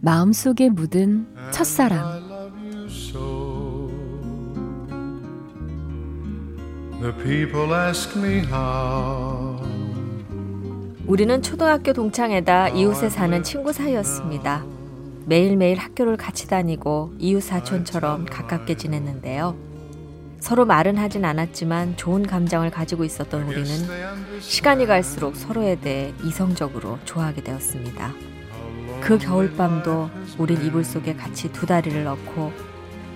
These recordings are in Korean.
마음속에 묻은 첫사랑 우리는 초등학교 동창회다 이웃에 사는 친구 사이였습니다. 매일매일 학교를 같이 다니고 이웃 사촌처럼 가깝게 지냈는데요. 서로 말은 하진 않았지만 좋은 감정을 가지고 있었던 우리는 시간이 갈수록 서로에 대해 이성적으로 좋아하게 되었습니다. 그 겨울밤도 우린 이불 속에 같이 두 다리를 넣고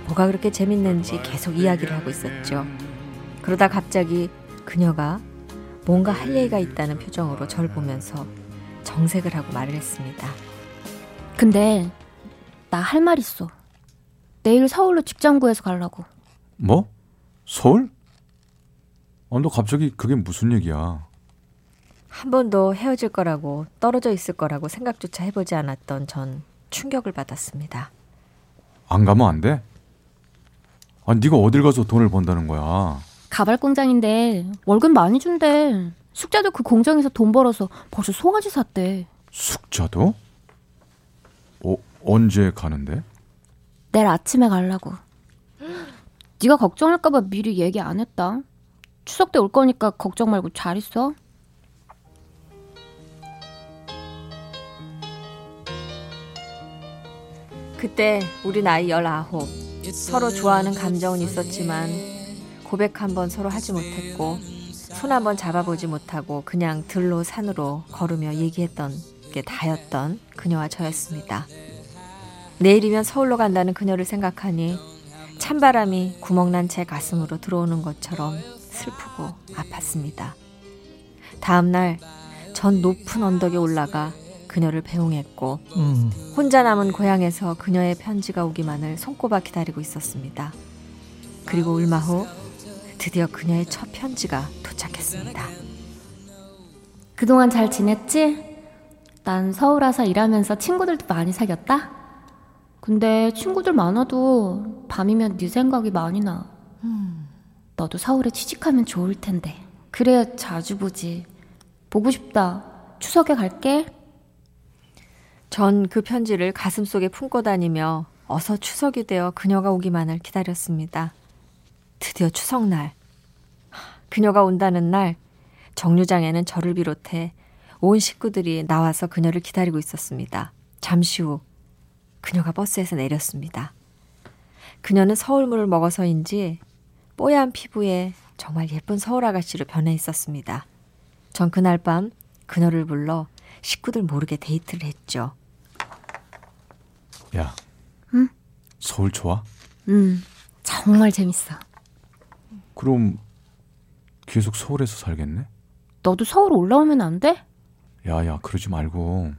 뭐가 그렇게 재밌는지 계속 이야기를 하고 있었죠. 그러다 갑자기 그녀가 뭔가 할 얘기가 있다는 표정으로 절 보면서 정색을 하고 말을 했습니다. 근데 나 할 말 있어. 내일 서울로 직장 구해서 가려고. 뭐? 서울? 어, 너 갑자기 그게 무슨 얘기야? 한 번도 헤어질 거라고 떨어져 있을 거라고 생각조차 해보지 않았던 전 충격을 받았습니다. 안 가면 안 돼? 아, 네가 어딜 가서 돈을 번다는 거야? 가발 공장인데 월급 많이 준대. 숙자도 그 공장에서 돈 벌어서 벌써 송아지 샀대. 숙자도? 어, 언제 가는데? 내일 아침에 가려고. 네가 걱정할까봐 미리 얘기 안 했다. 추석 때 올 거니까 걱정 말고 잘 있어. 그때 우리 나이 19. 서로 좋아하는 감정은 있었지만 고백 한 번 서로 하지 못했고 손 한 번 잡아보지 못하고 그냥 들로 산으로 걸으며 얘기했던 게 다였던 그녀와 저였습니다. 내일이면 서울로 간다는 그녀를 생각하니 찬바람이 구멍난 제 가슴으로 들어오는 것처럼 슬프고 아팠습니다. 다음날 전 높은 언덕에 올라가 그녀를 배웅했고 음. 혼자 남은 고향에서 그녀의 편지가 오기만을 손꼽아 기다리고 있었습니다. 그리고 얼마 후 드디어 그녀의 첫 편지가 도착했습니다. 그동안 잘 지냈지? 난 서울 와서 일하면서 친구들도 많이 사귀었다? 근데 친구들 많아도 밤이면 네 생각이 많이 나. 음. 너도 서울에 취직하면 좋을 텐데. 그래야 자주 보지. 보고 싶다. 추석에 갈게. 전 그 편지를 가슴속에 품고 다니며 어서 추석이 되어 그녀가 오기만을 기다렸습니다. 드디어 추석날. 그녀가 온다는 날, 정류장에는 저를 비롯해 온 식구들이 나와서 그녀를 기다리고 있었습니다. 잠시 후 그녀가 버스에서 내렸습니다. 그녀는 서울물을 먹어서인지 뽀얀 피부에 정말 예쁜 서울 아가씨로 변해 있었습니다. 전 그날 밤 그녀를 불러 식구들 모르게 데이트를 했죠. 야, 응? 서울 좋아? 응, 정말 재밌어. 그럼 계속 서울에서 살겠네? 너도 서울 올라오면 안 돼? 야야, 그러지 말고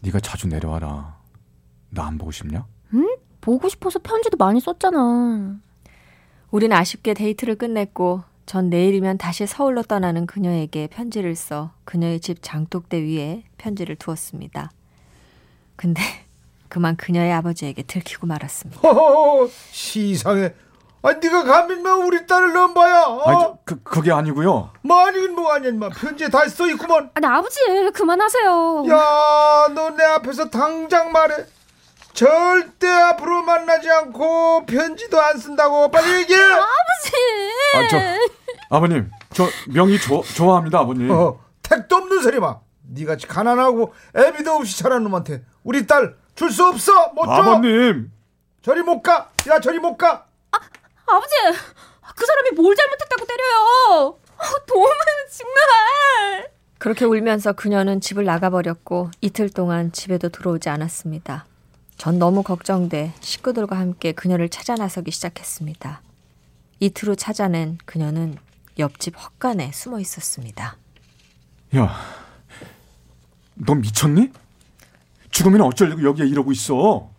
네가 자주 내려와라. 나 안 보고 싶냐? 응? 보고 싶어서 편지도 많이 썼잖아. 우린 아쉽게 데이트를 끝냈고 전 내일이면 다시 서울로 떠나는 그녀에게 편지를 써 그녀의 집 장독대 위에 편지를 두었습니다. 근데 그만 그녀의 아버지에게 들키고 말았습니다. 허허, 시상해. 아, 네가 감히면 우리 딸을 넘봐야. 어? 아니, 그 그게 아니고요. 뭐 아니긴 뭐 아니야, 마 편지에 다 써 있구먼. 아니 아버지 그만하세요. 야, 너 내 앞에서 당장 말해. 절대 앞으로 만나지 않고 편지도 안 쓴다고 빨리 얘기해. 아버지. 아, 저 아버님, 저 조, 좋아합니다, 아버님. 어, 택도 없는 소리 마. 네같이 가난하고 애비도 없이 자란 놈한테 우리 딸 줄 수 없어. 못 줘. 아버님. 저리 못 가. 야, 저리 못 가. 아, 아버지. 그 사람이 뭘 잘못했다고 때려요. 도움은 정말. 그렇게 울면서 그녀는 집을 나가버렸고 이틀 동안 집에도 들어오지 않았습니다. 전 너무 걱정돼 식구들과 함께 그녀를 찾아 나서기 시작했습니다. 이틀 후 찾아낸 그녀는 옆집 헛간에 숨어 있었습니다. 야, 너 미쳤니? 죽으면 어쩌려고 여기에 이러고 있어?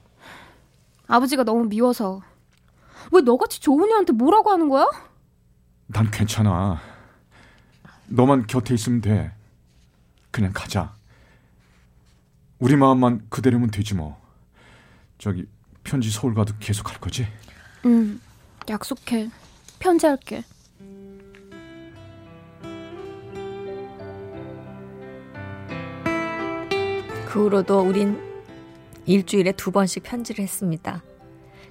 아버지가 너무 미워서. 왜 너같이 좋은 애한테 뭐라고 하는 거야? 난 괜찮아. 너만 곁에 있으면 돼. 그냥 가자. 우리 마음만 그대로면 되지 뭐. 저기 편지 서울 가도 계속 할 거지? 응. 약속해. 편지할게. 그 후로도 우린 일주일에 두 번씩 편지를 했습니다.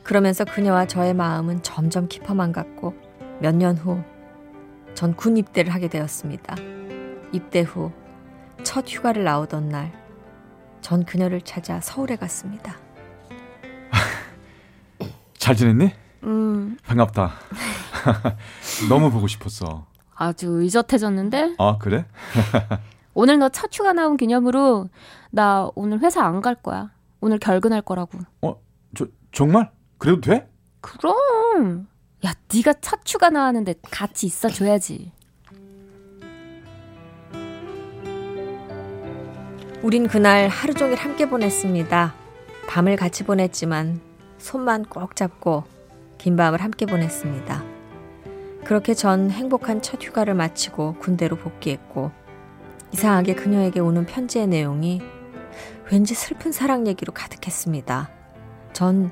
그러면서 그녀와 저의 마음은 점점 깊어만 갔고 몇 년 후 전 군 입대를 하게 되었습니다. 입대 후 첫 휴가를 나오던 날 전 그녀를 찾아 서울에 갔습니다. 잘 지냈니? 음. 반갑다. 너무 보고 싶었어. 아주 의젓해졌는데? 아, 그래? 오늘 너 첫 휴가 나온 기념으로 나 오늘 회사 안 갈 거야. 오늘 결근할 거라고. 어, 저 정말? 그래도 돼? 그럼. 야, 네가 첫 휴가 나왔는데 같이 있어 줘야지. 우린 그날 하루 종일 함께 보냈습니다. 밤을 같이 보냈지만 손만 꼭 잡고 긴 밤을 함께 보냈습니다. 그렇게 전 행복한 첫 휴가를 마치고 군대로 복귀했고 이상하게 그녀에게 오는 편지의 내용이 왠지 슬픈 사랑 얘기로 가득했습니다. 전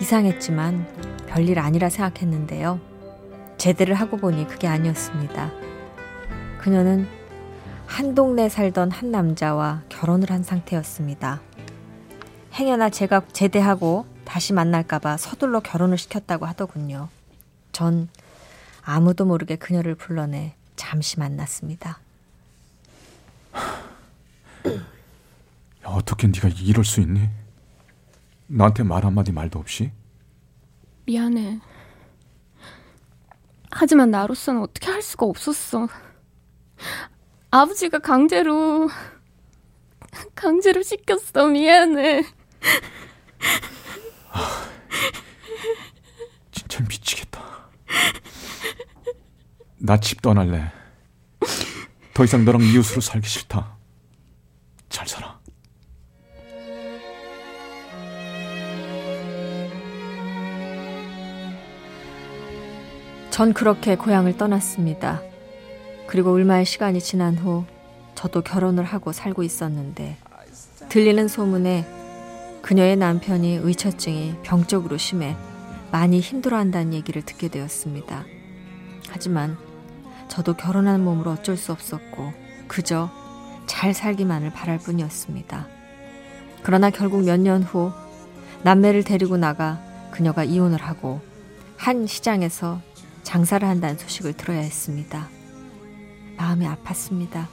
이상했지만 별일 아니라 생각했는데요. 제대를 하고 보니 그게 아니었습니다. 그녀는 한 동네 살던 한 남자와 결혼을 한 상태였습니다. 행여나 제가 제대하고 다시 만날까봐 서둘러 결혼을 시켰다고 하더군요. 전 아무도 모르게 그녀를 불러내 잠시 만났습니다. 어떻게 네가 이럴 수 있니? 나한테 말 한마디 말도 없이? 미안해. 하지만 나로서는 어떻게 할 수가 없었어. 아버지가 강제로 강제로 시켰어. 미안해. 진짜 미치겠다. 나 집 떠날래. 더 이상 너랑 이웃으로 살기 싫다. 전 그렇게 고향을 떠났습니다. 그리고 얼마의 시간이 지난 후 저도 결혼을 하고 살고 있었는데 들리는 소문에 그녀의 남편이 의처증이 병적으로 심해 많이 힘들어한다는 얘기를 듣게 되었습니다. 하지만 저도 결혼한 몸으로 어쩔 수 없었고 그저 잘 살기만을 바랄 뿐이었습니다. 그러나 결국 몇 년 후 남매를 데리고 나가 그녀가 이혼을 하고 한 시장에서 장사를 한다는 소식을 들어야 했습니다. 마음이 아팠습니다.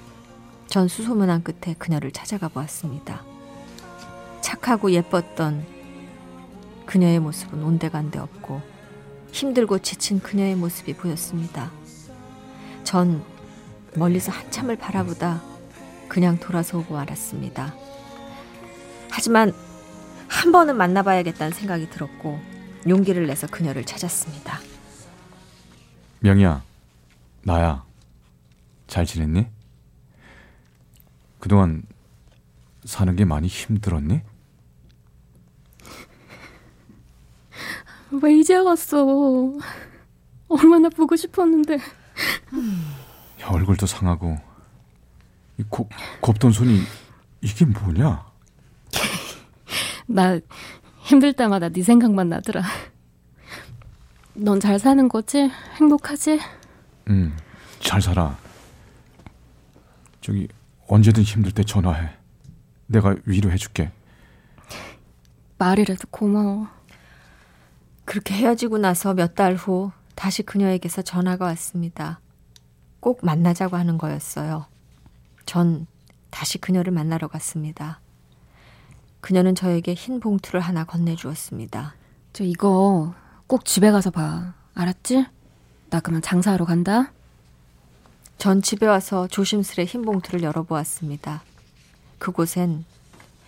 전 수소문한 끝에 그녀를 찾아가 보았습니다. 착하고 예뻤던 그녀의 모습은 온데간데 없고 힘들고 지친 그녀의 모습이 보였습니다. 전 멀리서 한참을 바라보다 그냥 돌아서 오고 말았습니다. 하지만 한 번은 만나봐야겠다는 생각이 들었고 용기를 내서 그녀를 찾았습니다. 명희야, 나야. 잘 지냈니? 그동안 사는 게 많이 힘들었니? 왜 이제 왔어? 얼마나 보고 싶었는데. 야, 얼굴도 상하고 이 곱, 곱던 손이 이게 뭐냐? 나 힘들 때마다 네 생각만 나더라. 넌 잘 사는 거지? 행복하지? 응, 잘 살아. 저기 언제든 힘들 때 전화해. 내가 위로해줄게. 말이라도 고마워. 그렇게 헤어지고 나서 몇 달 후 다시 그녀에게서 전화가 왔습니다. 꼭 만나자고 하는 거였어요. 전 다시 그녀를 만나러 갔습니다. 그녀는 저에게 흰 봉투를 하나 건네주었습니다. 저 이거 꼭 집에 가서 봐. 알았지? 나 그만 장사하러 간다. 전 집에 와서 조심스레 흰 봉투를 열어보았습니다. 그곳엔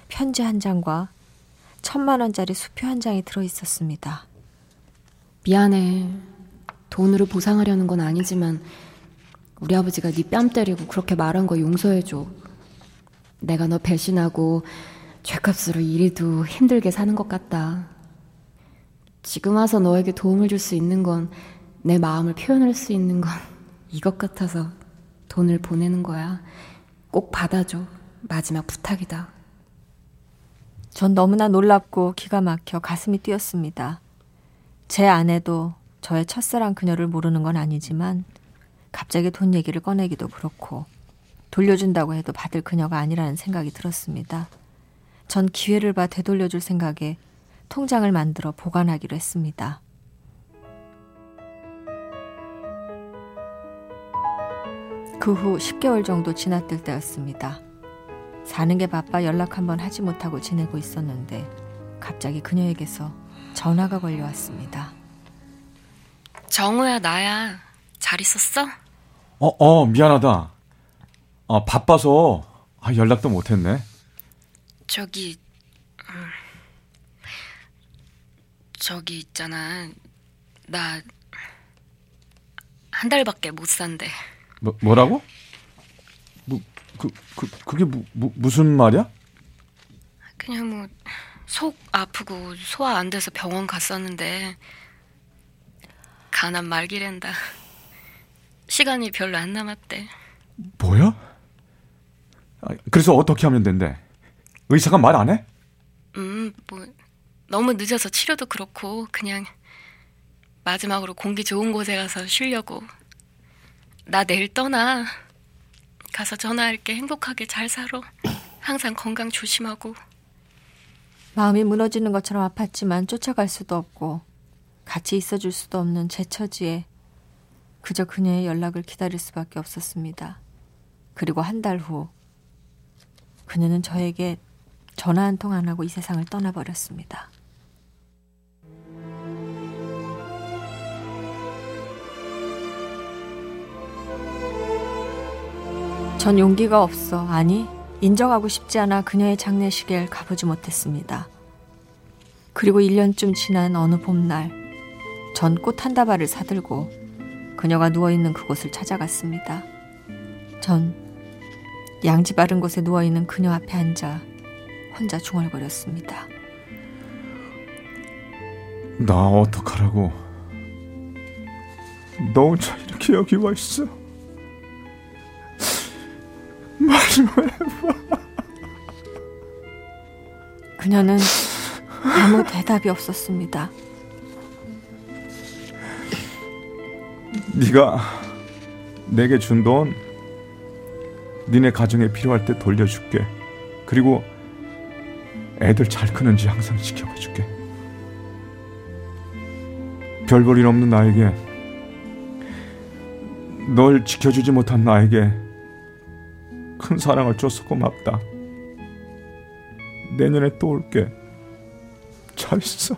편지 한 장과 천만 원짜리 수표 한 장이 들어 있었습니다. 미안해. 돈으로 보상하려는 건 아니지만 우리 아버지가 네 뺨 때리고 그렇게 말한 거 용서해 줘. 내가 너 배신하고 죄값으로 이리도 힘들게 사는 것 같다. 지금 와서 너에게 도움을 줄 수 있는 건 내 마음을 표현할 수 있는 건 이것 같아서 돈을 보내는 거야. 꼭 받아줘. 마지막 부탁이다. 전 너무나 놀랍고 기가 막혀 가슴이 뛰었습니다. 제 아내도 저의 첫사랑 그녀를 모르는 건 아니지만 갑자기 돈 얘기를 꺼내기도 그렇고 돌려준다고 해도 받을 그녀가 아니라는 생각이 들었습니다. 전 기회를 봐 되돌려줄 생각에 통장을 만들어 보관하기로 했습니다. 그 후 10개월 정도 지났을 때였습니다. 사는 게 바빠 연락 한번 하지 못하고 지내고 있었는데 갑자기 그녀에게서 전화가 걸려왔습니다. 정우야 나야 잘 있었어? 어, 어, 미안하다. 아, 바빠서 아, 연락도 못했네. 저기 음, 저기 있잖아. 나 한 달밖에 못 산대. 뭐, 뭐라고? 뭐, 그, 그, 그게 무, 무, 무슨 말이야? 그냥 뭐 속 아프고 소화 안 돼서 병원 갔었는데 간암 말기랜다. 시간이 별로 안 남았대. 뭐야? 아, 그래서 어떻게 하면 된대? 의사가 말 안 해? 음, 뭐 너무 늦어서 치료도 그렇고 그냥 마지막으로 공기 좋은 곳에 가서 쉬려고. 나 내일 떠나. 가서 전화할게. 행복하게 잘 살아. 항상 건강 조심하고. 마음이 무너지는 것처럼 아팠지만 쫓아갈 수도 없고 같이 있어줄 수도 없는 제 처지에 그저 그녀의 연락을 기다릴 수밖에 없었습니다. 그리고 한 달 후 그녀는 저에게 전화 한 통 안 하고 이 세상을 떠나버렸습니다. 전 용기가 없어 아니 인정하고 싶지 않아 그녀의 장례식에 가보지 못했습니다. 그리고 1년쯤 지난 어느 봄날 전 꽃 한 다발을 사들고 그녀가 누워있는 그곳을 찾아갔습니다. 전 양지 바른 곳에 누워있는 그녀 앞에 앉아 혼자 중얼거렸습니다. 나 어떡하라고. 너 혼자 이렇게 여기 와 있어. 그녀는 아무 대답이 없었습니다. 네가 내게 준 돈 니네 가정에 필요할 때 돌려줄게. 그리고 애들 잘 크는지 항상 지켜봐줄게. 별볼일 없는 나에게 널 지켜주지 못한 나에게 큰 사랑을 줘서 고맙다. 내년에 또 올게. 잘 있어.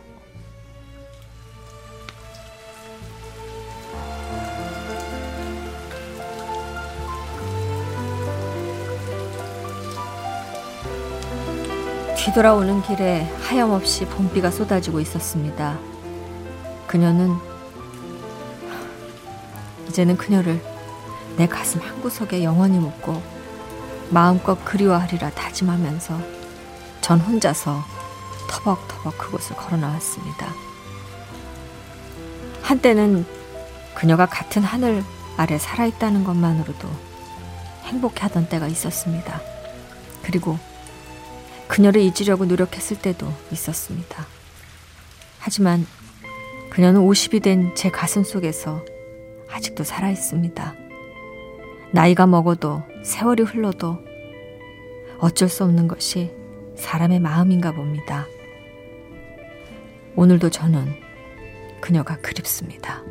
뒤돌아오는 길에 하염없이 봄비가 쏟아지고 있었습니다. 그녀는 이제는 그녀를 내 가슴 한구석에 영원히 묻고 마음껏 그리워하리라 다짐하면서 전 혼자서 터벅터벅 그곳을 걸어 나왔습니다. 한때는 그녀가 같은 하늘 아래 살아있다는 것만으로도 행복해하던 때가 있었습니다. 그리고 그녀를 잊으려고 노력했을 때도 있었습니다. 하지만 그녀는 50이 된 제 가슴 속에서 아직도 살아있습니다. 나이가 먹어도 세월이 흘러도 어쩔 수 없는 것이 사람의 마음인가 봅니다. 오늘도 저는 그녀가 그립습니다.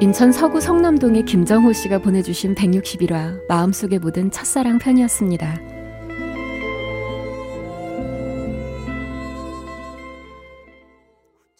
인천 서구 성남동의 김정호 씨가 보내주신 161화 마음속에 묻은 첫사랑 편이었습니다.